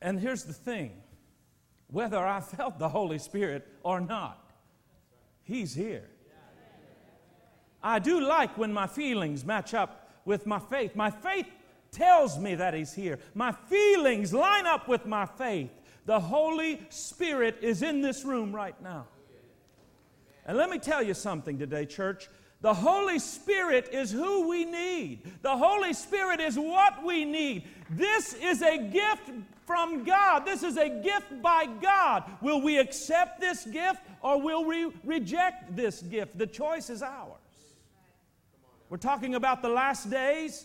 And here's the thing whether I felt the Holy Spirit or not, He's here. I do like when my feelings match up with my faith. My faith tells me that He's here. My feelings line up with my faith. The Holy Spirit is in this room right now. And let me tell you something today, church. The Holy Spirit is who we need. The Holy Spirit is what we need. This is a gift from God. This is a gift by God. Will we accept this gift or will we reject this gift? The choice is ours. We're talking about the last days.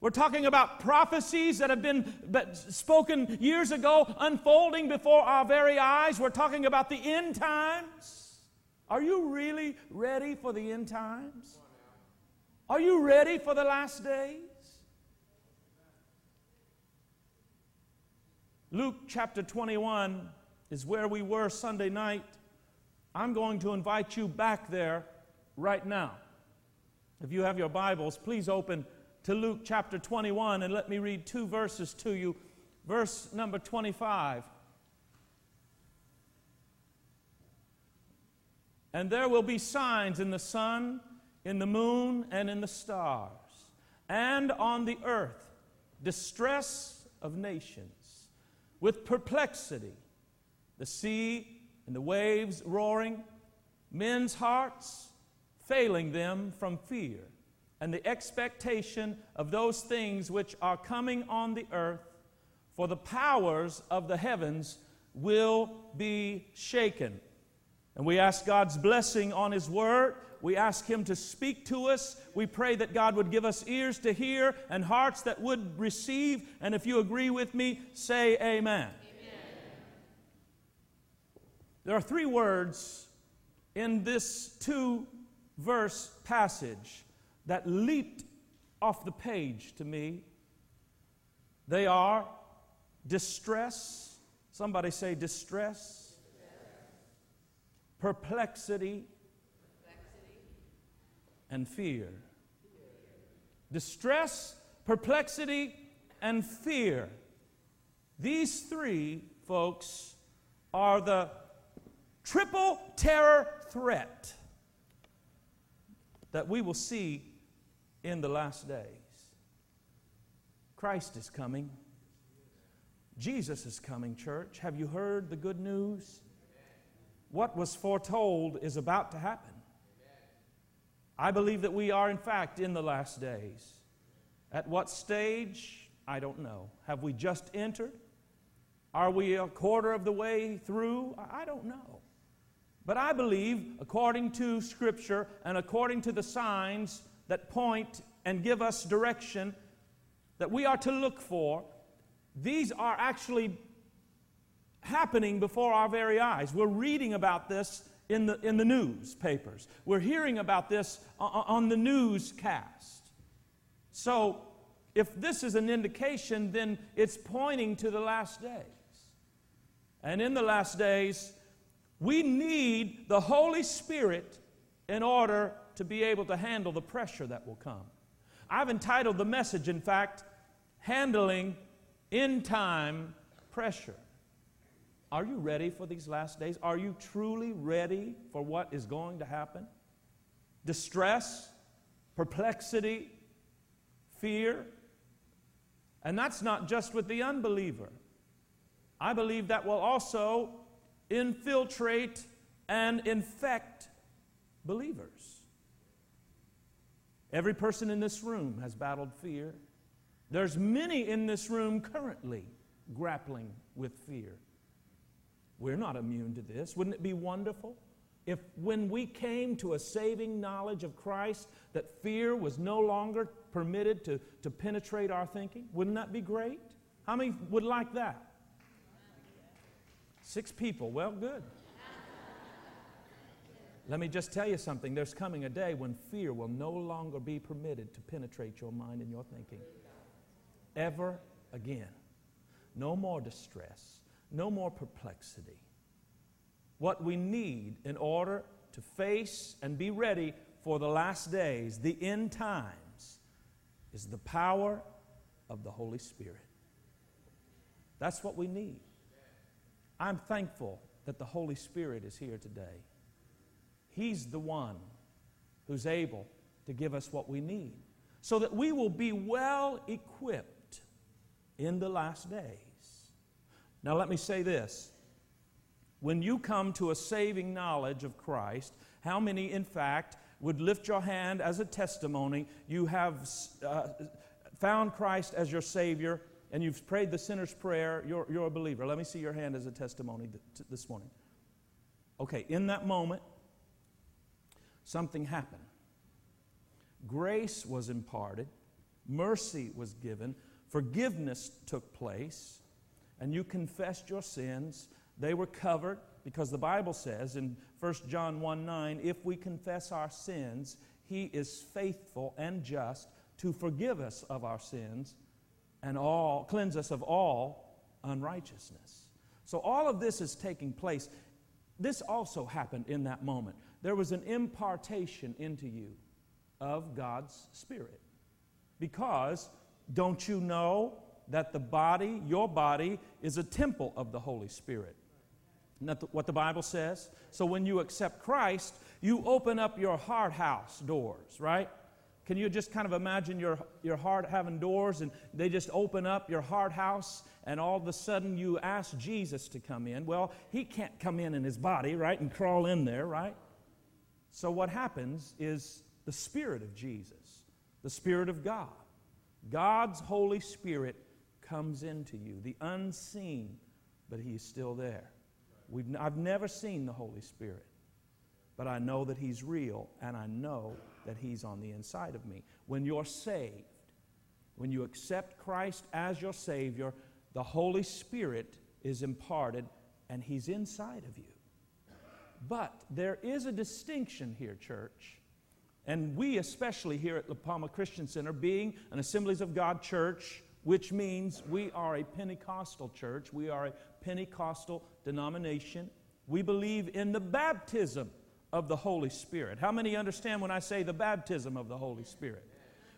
We're talking about prophecies that have been spoken years ago unfolding before our very eyes. We're talking about the end times. Are you really ready for the end times? Are you ready for the last days? Luke chapter 21 is where we were Sunday night. I'm going to invite you back there right now. If you have your Bibles, please open to Luke chapter 21 and let me read two verses to you. Verse number 25. And there will be signs in the sun, in the moon, and in the stars, and on the earth distress of nations, with perplexity, the sea and the waves roaring, men's hearts failing them from fear and the expectation of those things which are coming on the earth, for the powers of the heavens will be shaken. And we ask God's blessing on His Word. We ask Him to speak to us. We pray that God would give us ears to hear and hearts that would receive. And if you agree with me, say amen. amen. There are three words in this two verse passage that leaped off the page to me. They are distress. Somebody say distress. Perplexity, perplexity. And fear. Distress, perplexity, and fear. These three, folks, are the triple terror threat that we will see in the last days. Christ is coming. Jesus is coming, church. Have you heard the good news? What was foretold is about to happen. I believe that we are, in fact, in the last days. At what stage? I don't know. Have we just entered? Are we a quarter of the way through? I don't know. But I believe, according to Scripture and according to the signs that point and give us direction that we are to look for, these are actually happening before our very eyes. We're reading about this in the, in the newspapers, we're hearing about this on the newscast. So, if this is an indication, then it's pointing to the last days. And in the last days, we need the Holy Spirit in order to be able to handle the pressure that will come. I've entitled the message, in fact, Handling End Time Pressure. Are you ready for these last days? Are you truly ready for what is going to happen? Distress, perplexity, fear. And that's not just with the unbeliever. I believe that will also infiltrate and infect believers. Every person in this room has battled fear. There's many in this room currently grappling with fear. We're not immune to this. Wouldn't it be wonderful if when we came to a saving knowledge of Christ that fear was no longer permitted to, to penetrate our thinking? Wouldn't that be great? How many would like that? Six people. Well, good. Let me just tell you something. There's coming a day when fear will no longer be permitted to penetrate your mind and your thinking. Ever again. No more distress. No more perplexity. What we need in order to face and be ready for the last days, the end times, is the power of the Holy Spirit. That's what we need. I'm thankful that the Holy Spirit is here today. He's the one who's able to give us what we need so that we will be well equipped in the last days. Now, let me say this. When you come to a saving knowledge of Christ, how many, in fact, would lift your hand as a testimony? You have uh, found Christ as your Savior and you've prayed the sinner's prayer, you're, you're a believer. Let me see your hand as a testimony th- this morning. Okay, in that moment, something happened. Grace was imparted, mercy was given, forgiveness took place, and you confessed your sins. They were covered because the Bible says in 1 John 1 9, if we confess our sins, he is faithful and just to forgive us of our sins and all cleanse us of all unrighteousness. So all of this is taking place. This also happened in that moment. There was an impartation into you of God's Spirit. Because don't you know that the body, your body, is a temple of the Holy Spirit? That what the Bible says? So when you accept Christ, you open up your heart house doors, right? Can you just kind of imagine your, your heart having doors and they just open up your heart house and all of a sudden you ask Jesus to come in? Well, he can't come in in his body, right, and crawl in there, right? So what happens is the Spirit of Jesus, the Spirit of God, God's Holy Spirit comes into you, the unseen, but He's still there. We've, I've never seen the Holy Spirit, but I know that He's real, and I know that He's on the inside of me. When you're saved, when you accept Christ as your Savior, the Holy Spirit is imparted and He's inside of you. But there is a distinction here, church. And we, especially here at La Palma Christian Center, being an Assemblies of God church, which means we are a Pentecostal church, we are a Pentecostal denomination. We believe in the baptism of the Holy Spirit. How many understand when I say the baptism of the Holy Spirit?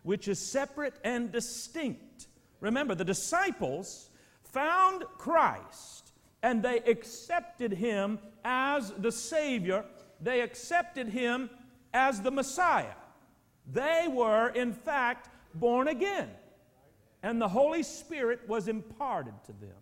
Which is separate and distinct. Remember, the disciples found Christ and they accepted him as the Savior, they accepted him as the Messiah. They were, in fact, born again. And the Holy Spirit was imparted to them.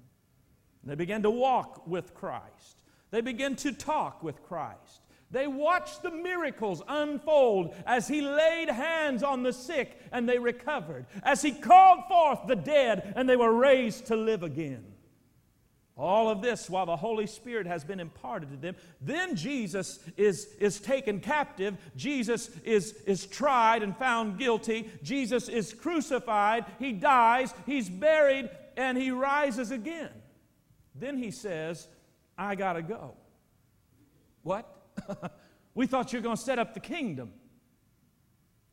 They began to walk with Christ. They began to talk with Christ. They watched the miracles unfold as he laid hands on the sick and they recovered, as he called forth the dead and they were raised to live again. All of this while the Holy Spirit has been imparted to them. Then Jesus is, is taken captive. Jesus is, is tried and found guilty. Jesus is crucified. He dies. He's buried and he rises again. Then he says, I got to go. What? we thought you were going to set up the kingdom.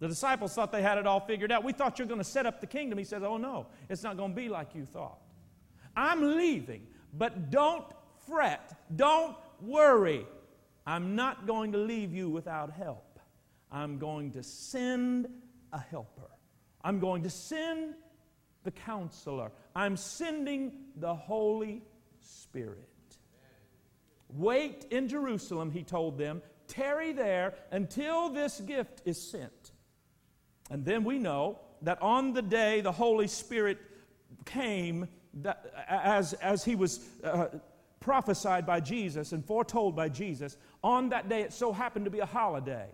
The disciples thought they had it all figured out. We thought you were going to set up the kingdom. He says, Oh, no, it's not going to be like you thought. I'm leaving, but don't fret. Don't worry. I'm not going to leave you without help. I'm going to send a helper. I'm going to send the counselor. I'm sending the Holy Spirit. Wait in Jerusalem, he told them. Tarry there until this gift is sent. And then we know that on the day the Holy Spirit came, as, as he was uh, prophesied by Jesus and foretold by Jesus, on that day it so happened to be a holiday.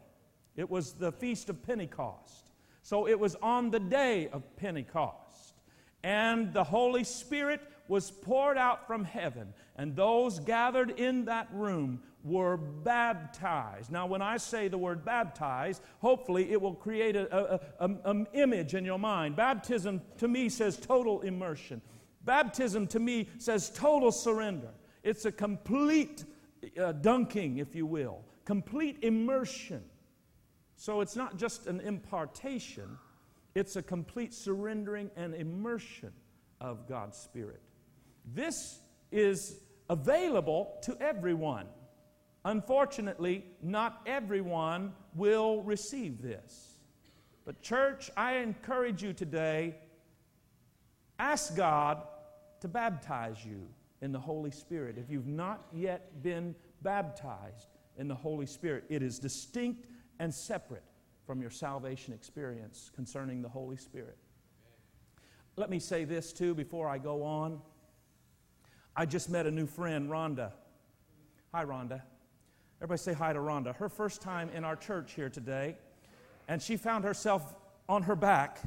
It was the Feast of Pentecost. So it was on the day of Pentecost. And the Holy Spirit was poured out from heaven, and those gathered in that room were baptized. Now, when I say the word baptized, hopefully it will create an image in your mind. Baptism to me says total immersion. Baptism to me says total surrender. It's a complete uh, dunking, if you will, complete immersion. So it's not just an impartation, it's a complete surrendering and immersion of God's Spirit. This is available to everyone. Unfortunately, not everyone will receive this. But, church, I encourage you today ask God to baptize you in the Holy Spirit. If you've not yet been baptized in the Holy Spirit, it is distinct and separate from your salvation experience concerning the Holy Spirit. Let me say this too before I go on. I just met a new friend, Rhonda. Hi, Rhonda. Everybody say hi to Rhonda. Her first time in our church here today, and she found herself on her back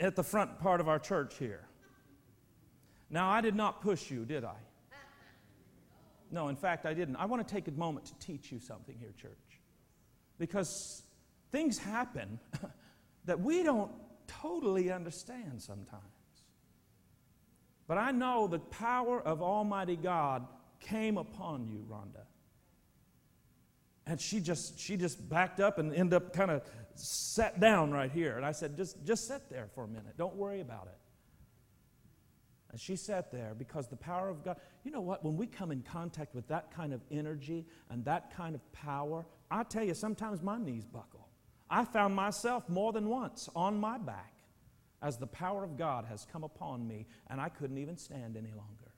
at the front part of our church here. Now, I did not push you, did I? No, in fact, I didn't. I want to take a moment to teach you something here, church. Because things happen that we don't totally understand sometimes. But I know the power of Almighty God came upon you, Rhonda. And she just she just backed up and ended up kind of sat down right here. And I said, just, just sit there for a minute. Don't worry about it. And she sat there because the power of God, you know what? When we come in contact with that kind of energy and that kind of power, I tell you, sometimes my knees buckle. I found myself more than once on my back as the power of God has come upon me, and I couldn't even stand any longer.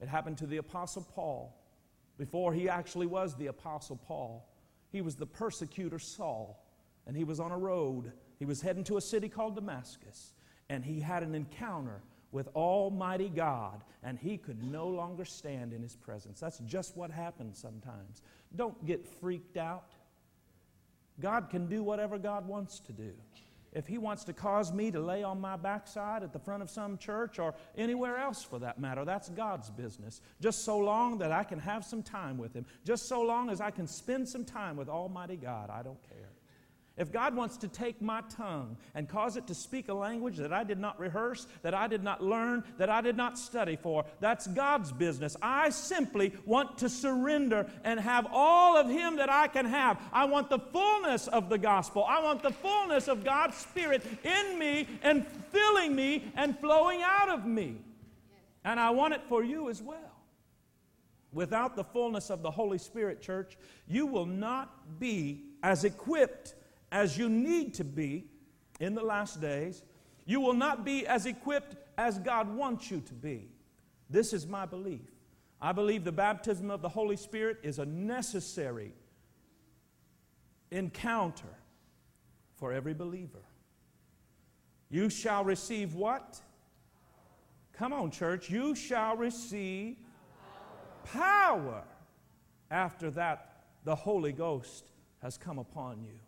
It happened to the Apostle Paul. Before he actually was the Apostle Paul, he was the persecutor Saul, and he was on a road. He was heading to a city called Damascus, and he had an encounter with Almighty God, and he could no longer stand in his presence. That's just what happens sometimes. Don't get freaked out. God can do whatever God wants to do. If He wants to cause me to lay on my backside at the front of some church or anywhere else for that matter, that's God's business. Just so long that I can have some time with Him, just so long as I can spend some time with Almighty God, I don't care. If God wants to take my tongue and cause it to speak a language that I did not rehearse, that I did not learn, that I did not study for, that's God's business. I simply want to surrender and have all of Him that I can have. I want the fullness of the gospel. I want the fullness of God's Spirit in me and filling me and flowing out of me. And I want it for you as well. Without the fullness of the Holy Spirit, church, you will not be as equipped as you need to be in the last days. You will not be as equipped as God wants you to be. This is my belief. I believe the baptism of the Holy Spirit is a necessary encounter for every believer. You shall receive what? Come on, church. You shall receive power. After that, the Holy Ghost has come upon you.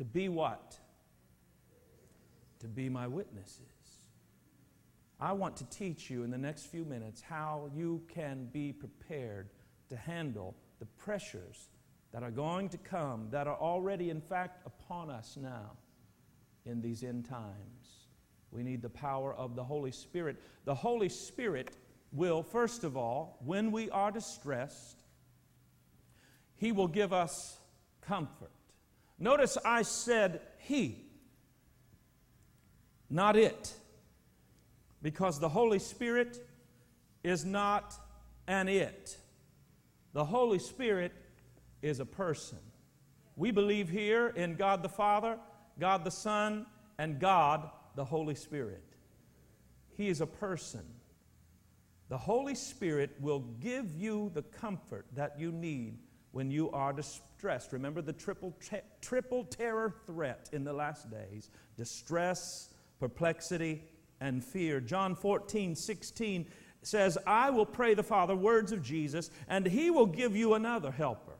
To be what? To be my witnesses. I want to teach you in the next few minutes how you can be prepared to handle the pressures that are going to come, that are already, in fact, upon us now in these end times. We need the power of the Holy Spirit. The Holy Spirit will, first of all, when we are distressed, He will give us comfort. Notice I said he, not it, because the Holy Spirit is not an it. The Holy Spirit is a person. We believe here in God the Father, God the Son, and God the Holy Spirit. He is a person. The Holy Spirit will give you the comfort that you need when you are distressed. Remember the triple, triple terror threat in the last days distress, perplexity, and fear. John 14, 16 says, I will pray the Father, words of Jesus, and he will give you another helper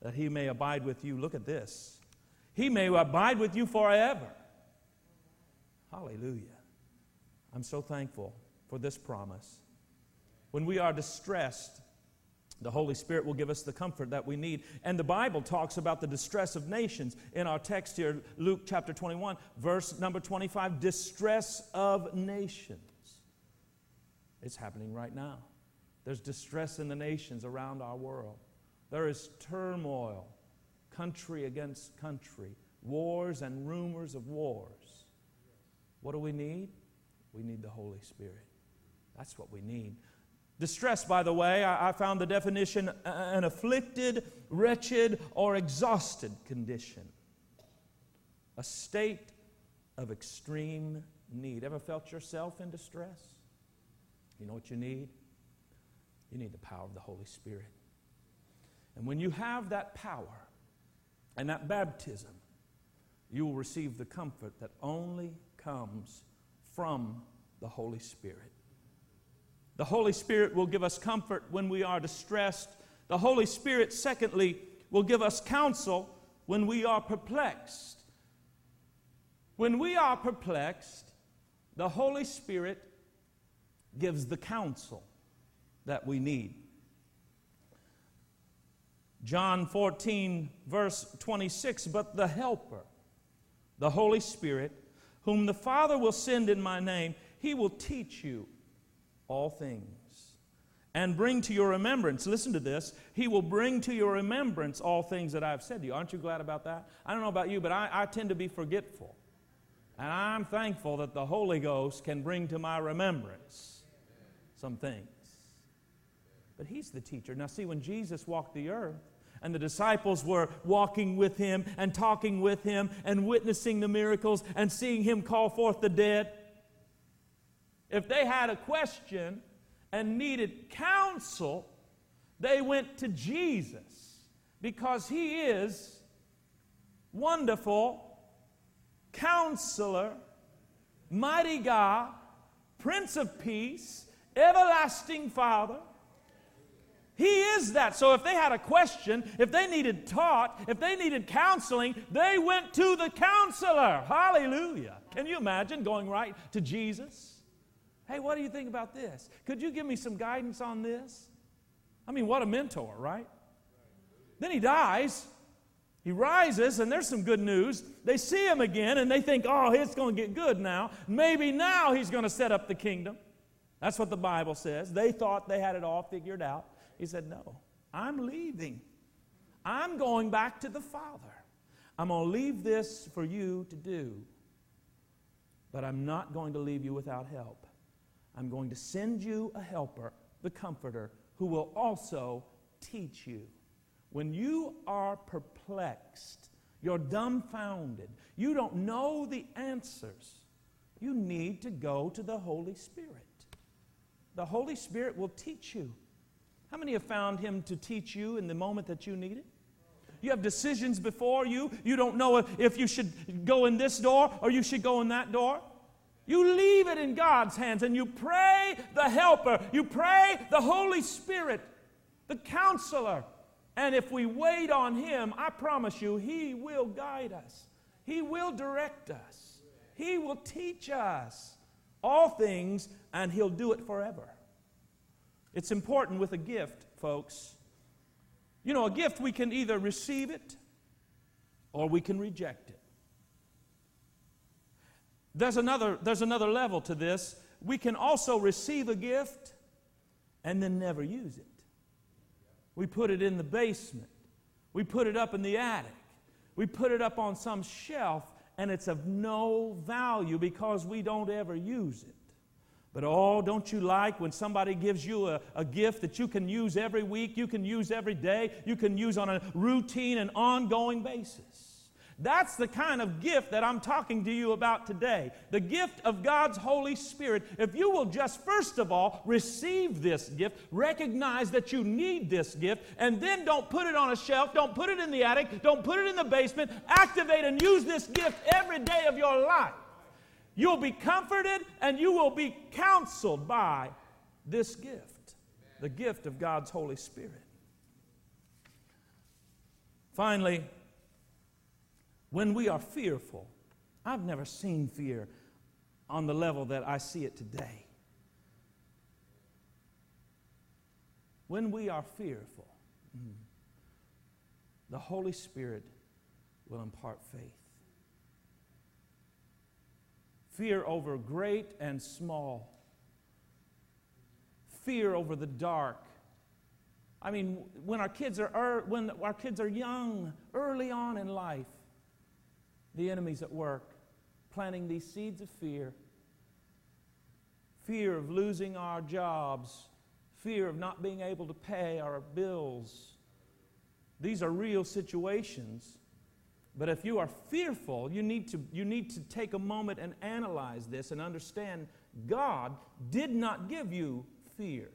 that he may abide with you. Look at this. He may abide with you forever. Hallelujah. I'm so thankful for this promise. When we are distressed, the Holy Spirit will give us the comfort that we need. And the Bible talks about the distress of nations in our text here, Luke chapter 21, verse number 25 distress of nations. It's happening right now. There's distress in the nations around our world. There is turmoil, country against country, wars and rumors of wars. What do we need? We need the Holy Spirit. That's what we need. Distress, by the way, I, I found the definition uh, an afflicted, wretched, or exhausted condition, a state of extreme need. Ever felt yourself in distress? You know what you need? You need the power of the Holy Spirit. And when you have that power and that baptism, you will receive the comfort that only comes from the Holy Spirit. The Holy Spirit will give us comfort when we are distressed. The Holy Spirit, secondly, will give us counsel when we are perplexed. When we are perplexed, the Holy Spirit gives the counsel that we need. John 14, verse 26 But the Helper, the Holy Spirit, whom the Father will send in my name, he will teach you all things and bring to your remembrance. Listen to this. He will bring to your remembrance all things that I have said to you. Aren't you glad about that? I don't know about you, but I, I tend to be forgetful. And I'm thankful that the Holy Ghost can bring to my remembrance some things. But He's the teacher. Now, see, when Jesus walked the earth, and the disciples were walking with him and talking with him and witnessing the miracles and seeing him call forth the dead. If they had a question and needed counsel, they went to Jesus because he is wonderful, counselor, mighty God, Prince of Peace, everlasting Father. He is that. So if they had a question, if they needed taught, if they needed counseling, they went to the counselor. Hallelujah. Can you imagine going right to Jesus? Hey, what do you think about this? Could you give me some guidance on this? I mean, what a mentor, right? Then he dies. He rises, and there's some good news. They see him again, and they think, oh, it's going to get good now. Maybe now he's going to set up the kingdom. That's what the Bible says. They thought they had it all figured out. He said, No, I'm leaving. I'm going back to the Father. I'm going to leave this for you to do, but I'm not going to leave you without help. I'm going to send you a helper, the Comforter, who will also teach you. When you are perplexed, you're dumbfounded, you don't know the answers, you need to go to the Holy Spirit. The Holy Spirit will teach you. How many have found Him to teach you in the moment that you need it? You have decisions before you. You don't know if you should go in this door or you should go in that door. You leave it in God's hands and you pray the helper. You pray the Holy Spirit, the counselor. And if we wait on Him, I promise you, He will guide us, He will direct us, He will teach us all things, and He'll do it forever. It's important with a gift, folks. You know, a gift, we can either receive it or we can reject it. There's another, there's another level to this. We can also receive a gift and then never use it. We put it in the basement, we put it up in the attic, we put it up on some shelf, and it's of no value because we don't ever use it. But oh, don't you like when somebody gives you a, a gift that you can use every week, you can use every day, you can use on a routine and ongoing basis? That's the kind of gift that I'm talking to you about today. The gift of God's Holy Spirit. If you will just first of all receive this gift, recognize that you need this gift, and then don't put it on a shelf, don't put it in the attic, don't put it in the basement, activate and use this gift every day of your life. You'll be comforted and you will be counseled by this gift, the gift of God's Holy Spirit. Finally, when we are fearful, I've never seen fear on the level that I see it today. When we are fearful, mm, the Holy Spirit will impart faith fear over great and small, fear over the dark. I mean, when our kids are er, when our kids are young, early on in life, the enemy's at work, planting these seeds of fear. Fear of losing our jobs, fear of not being able to pay our bills. These are real situations. But if you are fearful, you need, to, you need to take a moment and analyze this and understand God did not give you fear.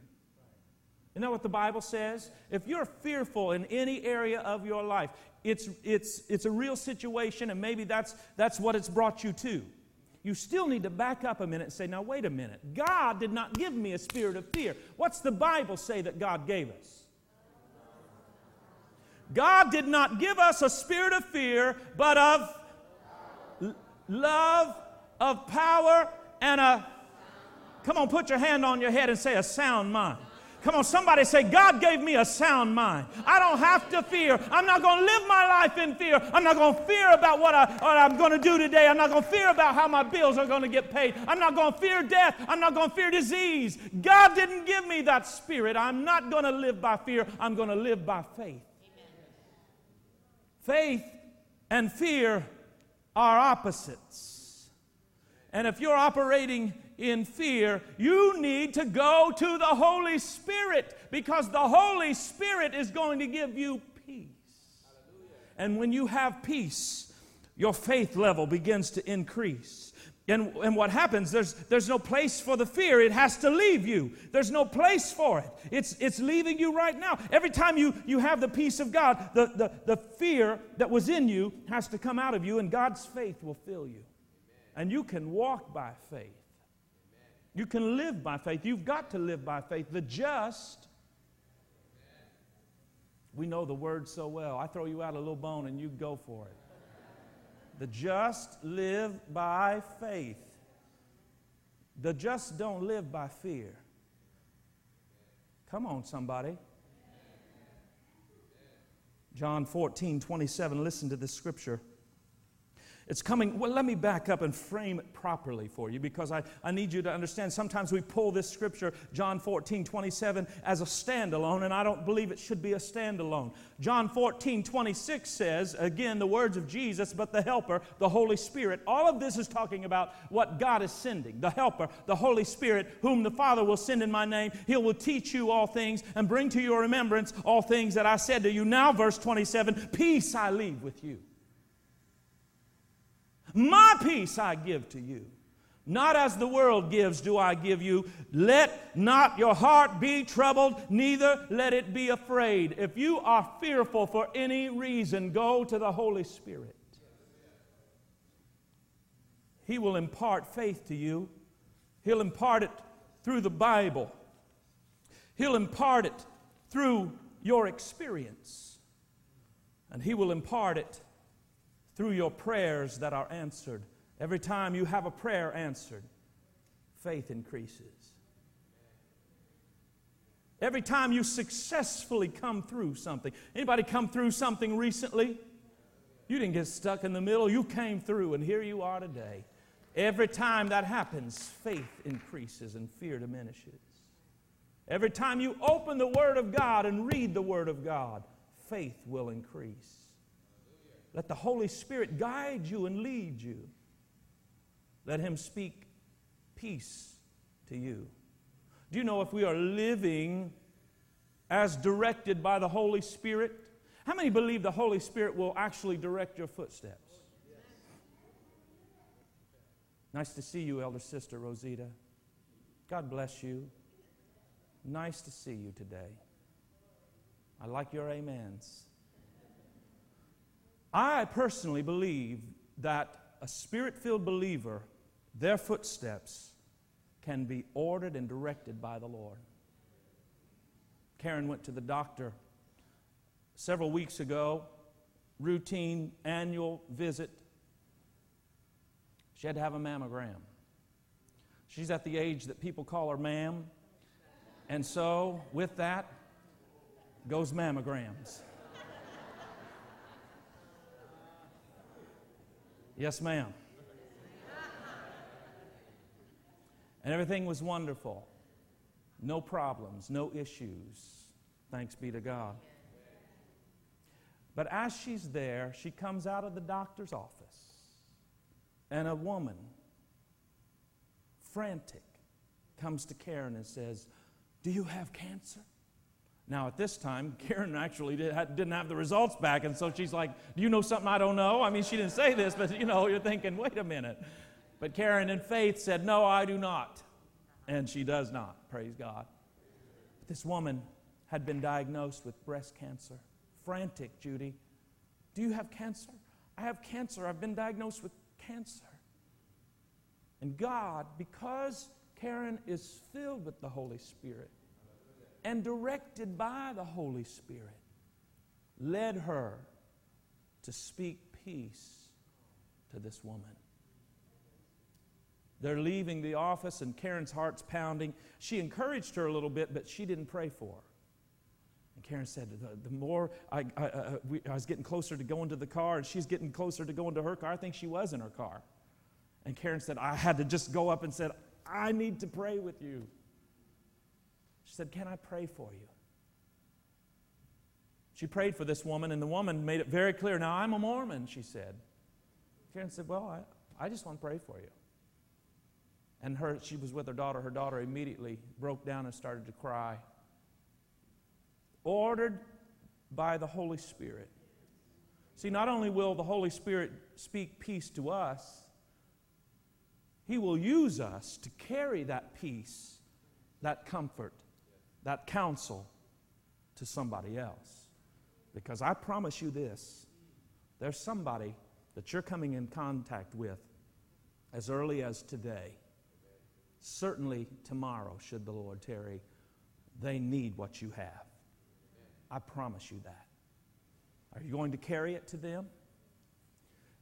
You know what the Bible says? If you're fearful in any area of your life, it's, it's, it's a real situation, and maybe that's, that's what it's brought you to. You still need to back up a minute and say, now, wait a minute. God did not give me a spirit of fear. What's the Bible say that God gave us? God did not give us a spirit of fear, but of love, of power, and a. Come on, put your hand on your head and say a sound mind. Come on, somebody say, God gave me a sound mind. I don't have to fear. I'm not going to live my life in fear. I'm not going to fear about what, I, what I'm going to do today. I'm not going to fear about how my bills are going to get paid. I'm not going to fear death. I'm not going to fear disease. God didn't give me that spirit. I'm not going to live by fear. I'm going to live by faith. Faith and fear are opposites. And if you're operating in fear, you need to go to the Holy Spirit because the Holy Spirit is going to give you peace. And when you have peace, your faith level begins to increase. And, and what happens, there's, there's no place for the fear. It has to leave you. There's no place for it. It's, it's leaving you right now. Every time you, you have the peace of God, the, the, the fear that was in you has to come out of you, and God's faith will fill you. And you can walk by faith. You can live by faith. You've got to live by faith. The just, we know the word so well. I throw you out a little bone and you go for it. The just live by faith. The just don't live by fear. Come on, somebody. John 14, 27. Listen to this scripture. It's coming. Well, let me back up and frame it properly for you because I, I need you to understand. Sometimes we pull this scripture, John 14, 27, as a standalone, and I don't believe it should be a standalone. John 14, 26 says, again, the words of Jesus, but the Helper, the Holy Spirit. All of this is talking about what God is sending the Helper, the Holy Spirit, whom the Father will send in my name. He will teach you all things and bring to your remembrance all things that I said to you. Now, verse 27 Peace I leave with you. My peace I give to you. Not as the world gives, do I give you. Let not your heart be troubled, neither let it be afraid. If you are fearful for any reason, go to the Holy Spirit. He will impart faith to you, He'll impart it through the Bible, He'll impart it through your experience, and He will impart it through your prayers that are answered. Every time you have a prayer answered, faith increases. Every time you successfully come through something. Anybody come through something recently? You didn't get stuck in the middle. You came through, and here you are today. Every time that happens, faith increases and fear diminishes. Every time you open the Word of God and read the Word of God, faith will increase. Let the Holy Spirit guide you and lead you. Let Him speak peace to you. Do you know if we are living as directed by the Holy Spirit? How many believe the Holy Spirit will actually direct your footsteps? Nice to see you, Elder Sister Rosita. God bless you. Nice to see you today. I like your amens. I personally believe that a spirit filled believer, their footsteps can be ordered and directed by the Lord. Karen went to the doctor several weeks ago, routine annual visit. She had to have a mammogram. She's at the age that people call her ma'am. And so, with that, goes mammograms. Yes, ma'am. And everything was wonderful. No problems, no issues. Thanks be to God. But as she's there, she comes out of the doctor's office, and a woman, frantic, comes to Karen and says, Do you have cancer? Now, at this time, Karen actually did, not have the results back, and so she's like, Do you know something I don't know? I mean, she didn't say this, but you know, you're thinking, Wait a minute. But Karen, in faith, said, No, I do not. And she does not, praise God. But this woman had been diagnosed with breast cancer. Frantic, Judy. Do you have cancer? I have cancer. I've been diagnosed with cancer. And God, because Karen is filled with the Holy Spirit and directed by the Holy Spirit, led her to speak peace to this woman. They're leaving the office, and Karen's heart's pounding. She encouraged her a little bit, but she didn't pray for her. And Karen said, The, the more I, I, uh, we, I was getting closer to going to the car, and she's getting closer to going to her car, I think she was in her car. And Karen said, I had to just go up and said, I need to pray with you. She said, Can I pray for you? She prayed for this woman, and the woman made it very clear. Now, I'm a Mormon, she said. Karen said, Well, I, I just want to pray for you. And her, she was with her daughter. Her daughter immediately broke down and started to cry. Ordered by the Holy Spirit. See, not only will the Holy Spirit speak peace to us, He will use us to carry that peace, that comfort, that counsel to somebody else. Because I promise you this there's somebody that you're coming in contact with as early as today certainly tomorrow, should the Lord tarry, they need what you have. I promise you that. Are you going to carry it to them?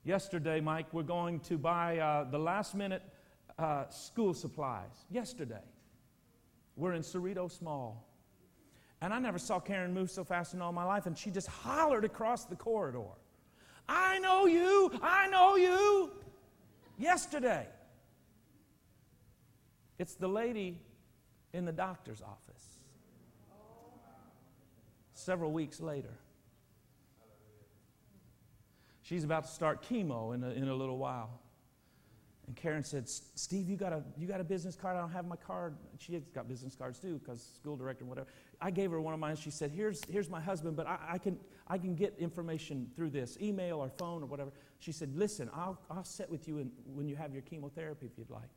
Yesterday, Mike, we're going to buy uh, the last minute uh, school supplies. Yesterday. We're in Cerritos Mall. And I never saw Karen move so fast in all my life, and she just hollered across the corridor. I know you! I know you! Yesterday. It's the lady in the doctor's office. Several weeks later, she's about to start chemo in a, in a little while. And Karen said, Steve, you got, a, you got a business card? I don't have my card. She's got business cards too, because school director and whatever. I gave her one of mine. She said, here's, here's my husband, but I, I, can, I can get information through this, email or phone or whatever. She said, listen, I'll, I'll sit with you in, when you have your chemotherapy if you'd like.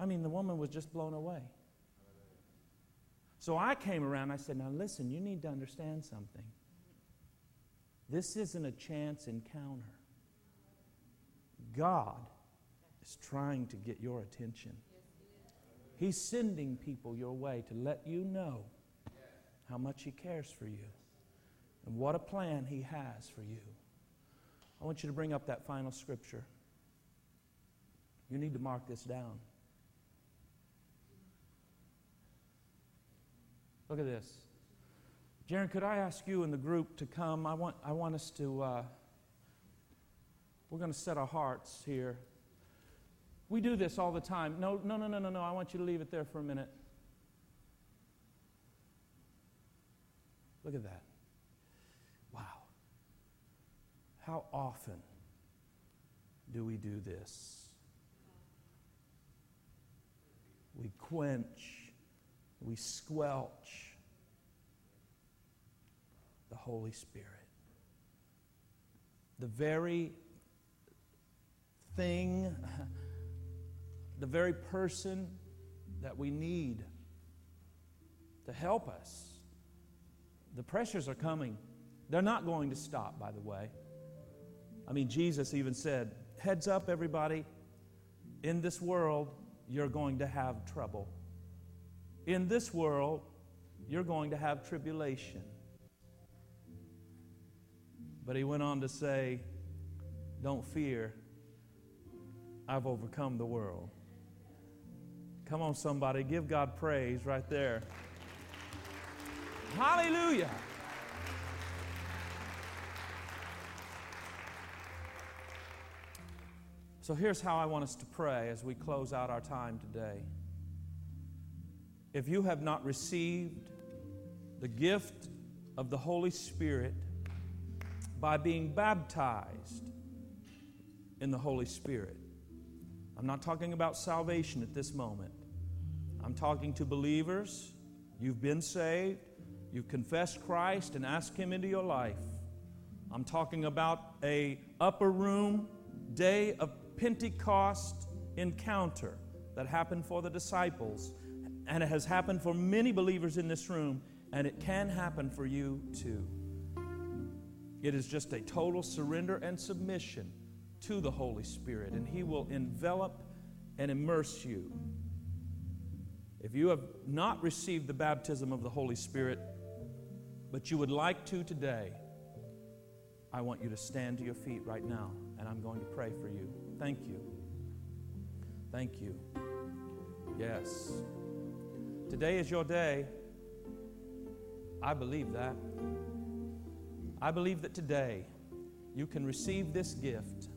I mean, the woman was just blown away. So I came around. I said, Now listen, you need to understand something. This isn't a chance encounter. God is trying to get your attention. He's sending people your way to let you know how much He cares for you and what a plan He has for you. I want you to bring up that final scripture. You need to mark this down. Look at this. Jaron, could I ask you and the group to come? I want, I want us to, uh, we're going to set our hearts here. We do this all the time. No, no, no, no, no, no. I want you to leave it there for a minute. Look at that. Wow. How often do we do this? We quench we squelch the Holy Spirit. The very thing, the very person that we need to help us. The pressures are coming. They're not going to stop, by the way. I mean, Jesus even said, Heads up, everybody. In this world, you're going to have trouble in this world, you're going to have tribulation. But he went on to say, Don't fear, I've overcome the world. Come on, somebody, give God praise right there. Hallelujah. So here's how I want us to pray as we close out our time today if you have not received the gift of the Holy Spirit by being baptized in the Holy Spirit, I'm not talking about salvation at this moment. I'm talking to believers You've been saved, you've confessed Christ and asked Him into your life. I'm talking about a upper room day of Pentecost encounter that happened for the disciples, and it has happened for many believers in this room, and it can happen for you too. It is just a total surrender and submission to the Holy Spirit, and He will envelop and immerse you. If you have not received the baptism of the Holy Spirit, but you would like to today, I want you to stand to your feet right now, and I'm going to pray for you. Thank you. Thank you. Yes. Today is your day. I believe that. I believe that today you can receive this gift.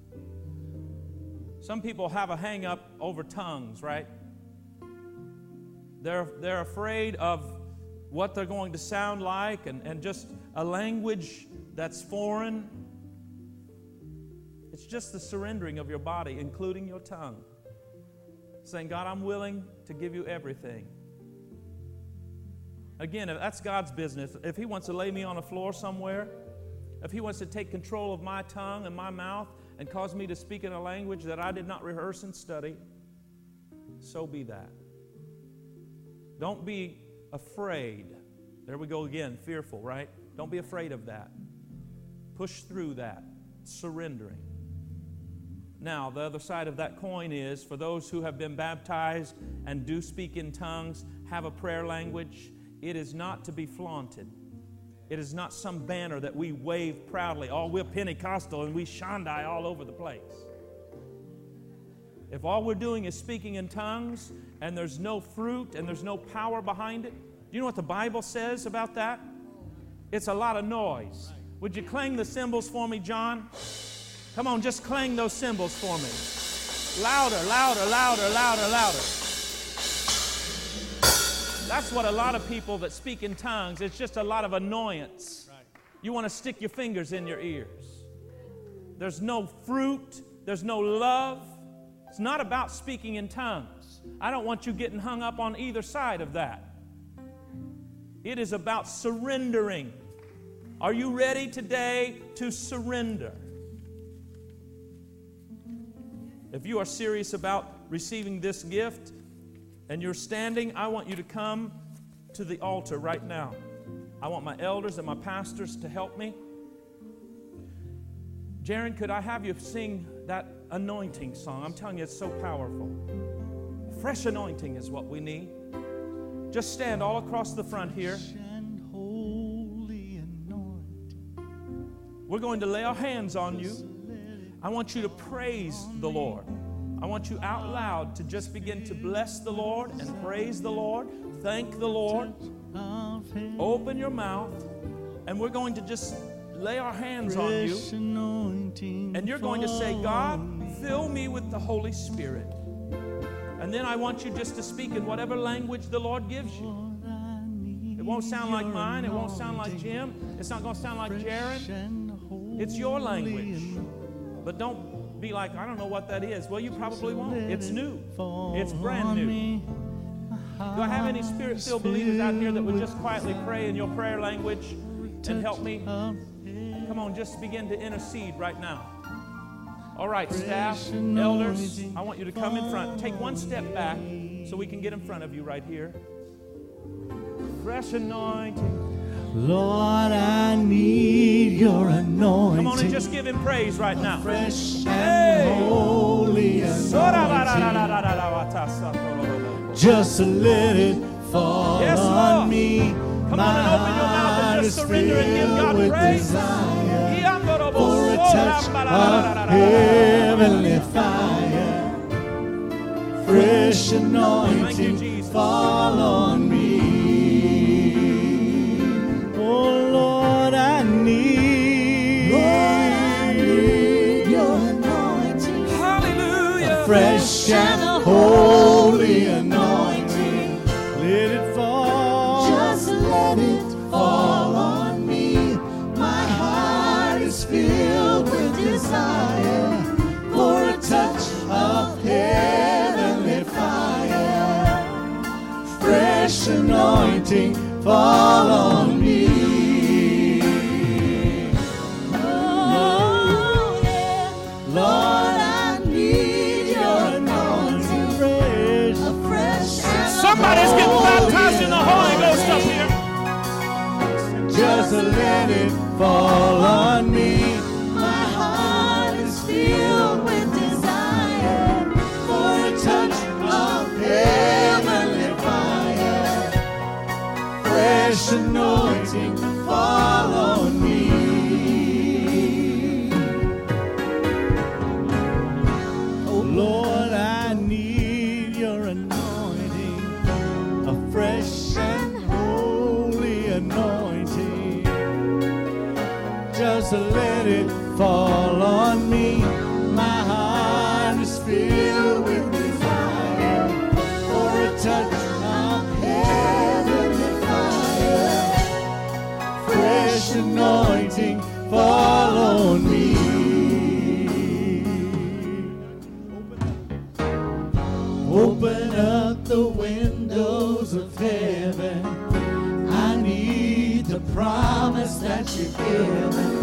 Some people have a hang up over tongues, right? They're, they're afraid of what they're going to sound like and, and just a language that's foreign. It's just the surrendering of your body, including your tongue. Saying, God, I'm willing to give you everything. Again, that's God's business. If He wants to lay me on a floor somewhere, if He wants to take control of my tongue and my mouth and cause me to speak in a language that I did not rehearse and study, so be that. Don't be afraid. There we go again, fearful, right? Don't be afraid of that. Push through that, surrendering. Now, the other side of that coin is for those who have been baptized and do speak in tongues, have a prayer language, it is not to be flaunted. It is not some banner that we wave proudly. Oh, we're Pentecostal and we shandai all over the place. If all we're doing is speaking in tongues and there's no fruit and there's no power behind it, do you know what the Bible says about that? It's a lot of noise. Would you clang the cymbals for me, John? Come on, just clang those cymbals for me. Louder, louder, louder, louder, louder. That's what a lot of people that speak in tongues, it's just a lot of annoyance. You want to stick your fingers in your ears. There's no fruit, there's no love. It's not about speaking in tongues. I don't want you getting hung up on either side of that. It is about surrendering. Are you ready today to surrender? If you are serious about receiving this gift and you're standing, I want you to come to the altar right now. I want my elders and my pastors to help me. Jaron, could I have you sing that anointing song? I'm telling you, it's so powerful. Fresh anointing is what we need. Just stand all across the front here. We're going to lay our hands on you. I want you to praise the Lord. I want you out loud to just begin to bless the Lord and praise the Lord, thank the Lord. Open your mouth, and we're going to just lay our hands on you. And you're going to say, God, fill me with the Holy Spirit. And then I want you just to speak in whatever language the Lord gives you. It won't sound like mine. It won't sound like Jim. It's not going to sound like Jaron. It's your language. But don't be like, I don't know what that is. Well, you probably won't. It's new, it's brand new. Do I have any spirit filled believers out here that would just quietly pray in your prayer language and help me? Come on, just begin to intercede right now. All right, staff, elders, I want you to come in front. Take one step back so we can get in front of you right here. Fresh anointing. Lord, I need your anointing. Come on and just give him praise right now. Fresh Hey! and holy anointing. Just let it fall Yes, on me. Come My on and open your mouth and just surrender and give God with praise. desire for a touch of heavenly fire. Fresh anointing fall on me. Fall Just let it fall on me. My heart is filled with desire for a touch of heavenly fire. Fresh anointing fall promise that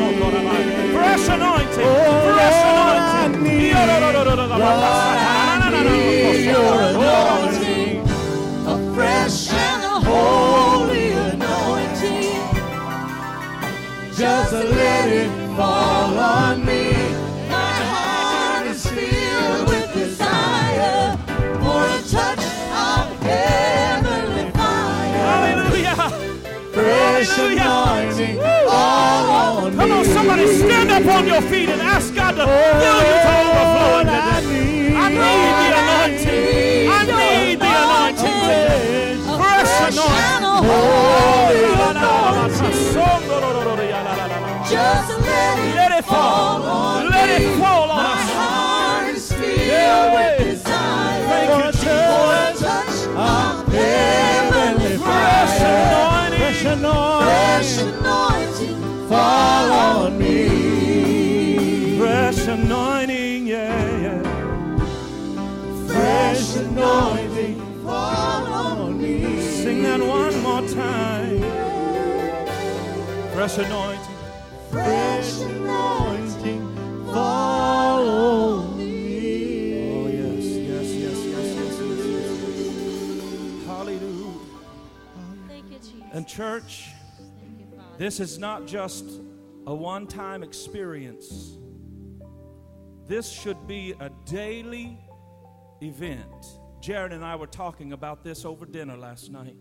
Fresh anointing, fresh anointing. A fresh and a holy anointing. Just let it Hallelujah. All. Come on, somebody stand up on your feet and ask God to fill you to overflowing today. Oh, I need the anointing. I need the anointing today. Fresh anointing. a holy anointing. Just let it, Let it fall. on Let it fall on us. filled with Fresh anointing anointing fall on me. Fresh anointing, yeah, yeah. Fresh anointing fall on me. Sing that one more time. Fresh anointing. Fresh anointing fall on me. Oh, yes, yes, yes, yes, yes, yes, yes. Hallelujah. Thank you, Jesus. And, church, Thank you, Father. This is not just a one time experience, this should be a daily event. Jared and I were talking about this over dinner last night.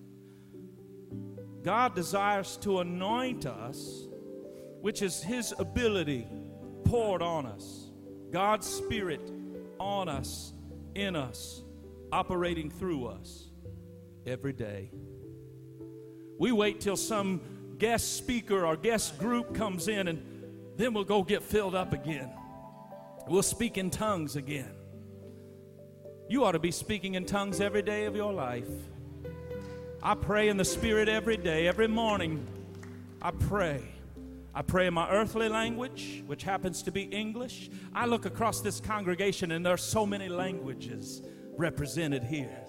God desires to anoint us, which is His ability poured on us, God's Spirit on us, in us, operating through us every day. We wait till some guest speaker or guest group comes in, and then we'll go get filled up again. We'll speak in tongues again. You ought to be speaking in tongues every day of your life. I pray in the Spirit every day, every morning. I pray. I pray in my earthly language, which happens to be English. I look across this congregation, and there are so many languages represented here.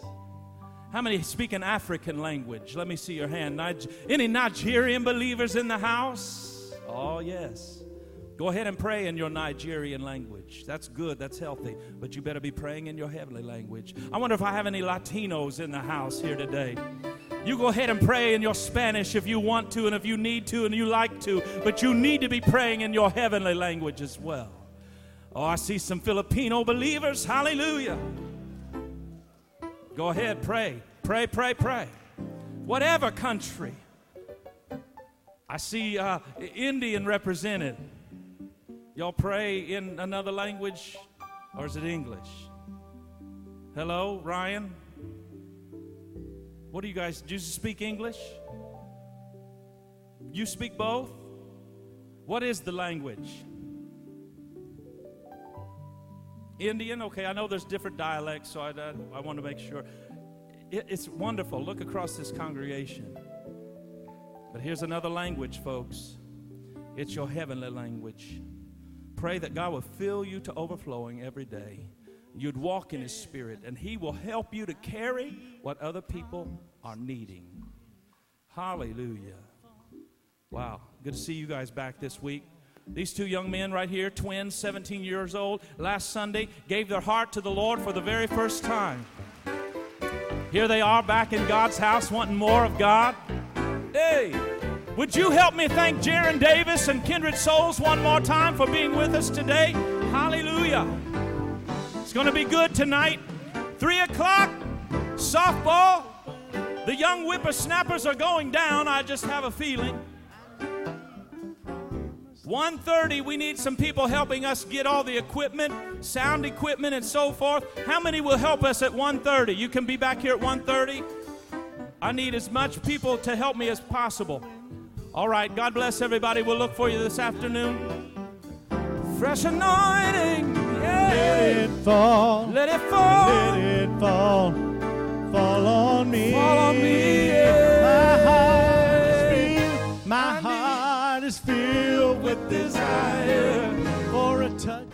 How many speak an African language? Let me see your hand. Any Nigerian believers in the house? Oh, yes. Go ahead and pray in your Nigerian language. That's good, that's healthy, but you better be praying in your heavenly language. I wonder if I have any Latinos in the house here today. You go ahead and pray in your Spanish if you want to and if you need to and you like to, but you need to be praying in your heavenly language as well. Oh, I see some Filipino believers. Hallelujah. Go ahead, pray. Pray, pray, pray. Whatever country. I see uh, Indian represented. Y'all pray in another language or is it English? Hello, Ryan? What do you guys do? You speak English? You speak both? What is the language? Indian? Okay, I know there's different dialects, so I, I, I want to make sure. It, it's wonderful. Look across this congregation. But here's another language, folks it's your heavenly language. Pray that God will fill you to overflowing every day. You'd walk in His Spirit, and He will help you to carry what other people are needing. Hallelujah. Wow. Good to see you guys back this week. These two young men right here, twins, 17 years old, last Sunday gave their heart to the Lord for the very first time. Here they are back in God's house wanting more of God. Hey, would you help me thank Jaron Davis and Kindred Souls one more time for being with us today? Hallelujah. It's going to be good tonight. Three o'clock, softball. The young whippersnappers are going down. I just have a feeling. 1:30 we need some people helping us get all the equipment, sound equipment and so forth. How many will help us at 1:30? You can be back here at 1:30. I need as much people to help me as possible. All right, God bless everybody. We'll look for you this afternoon. Fresh anointing. Yeah. Let it fall. Let it fall. Let it fall. Fall on me. Fall on me. Yeah. My heart. My heart is filled with desire for a touch.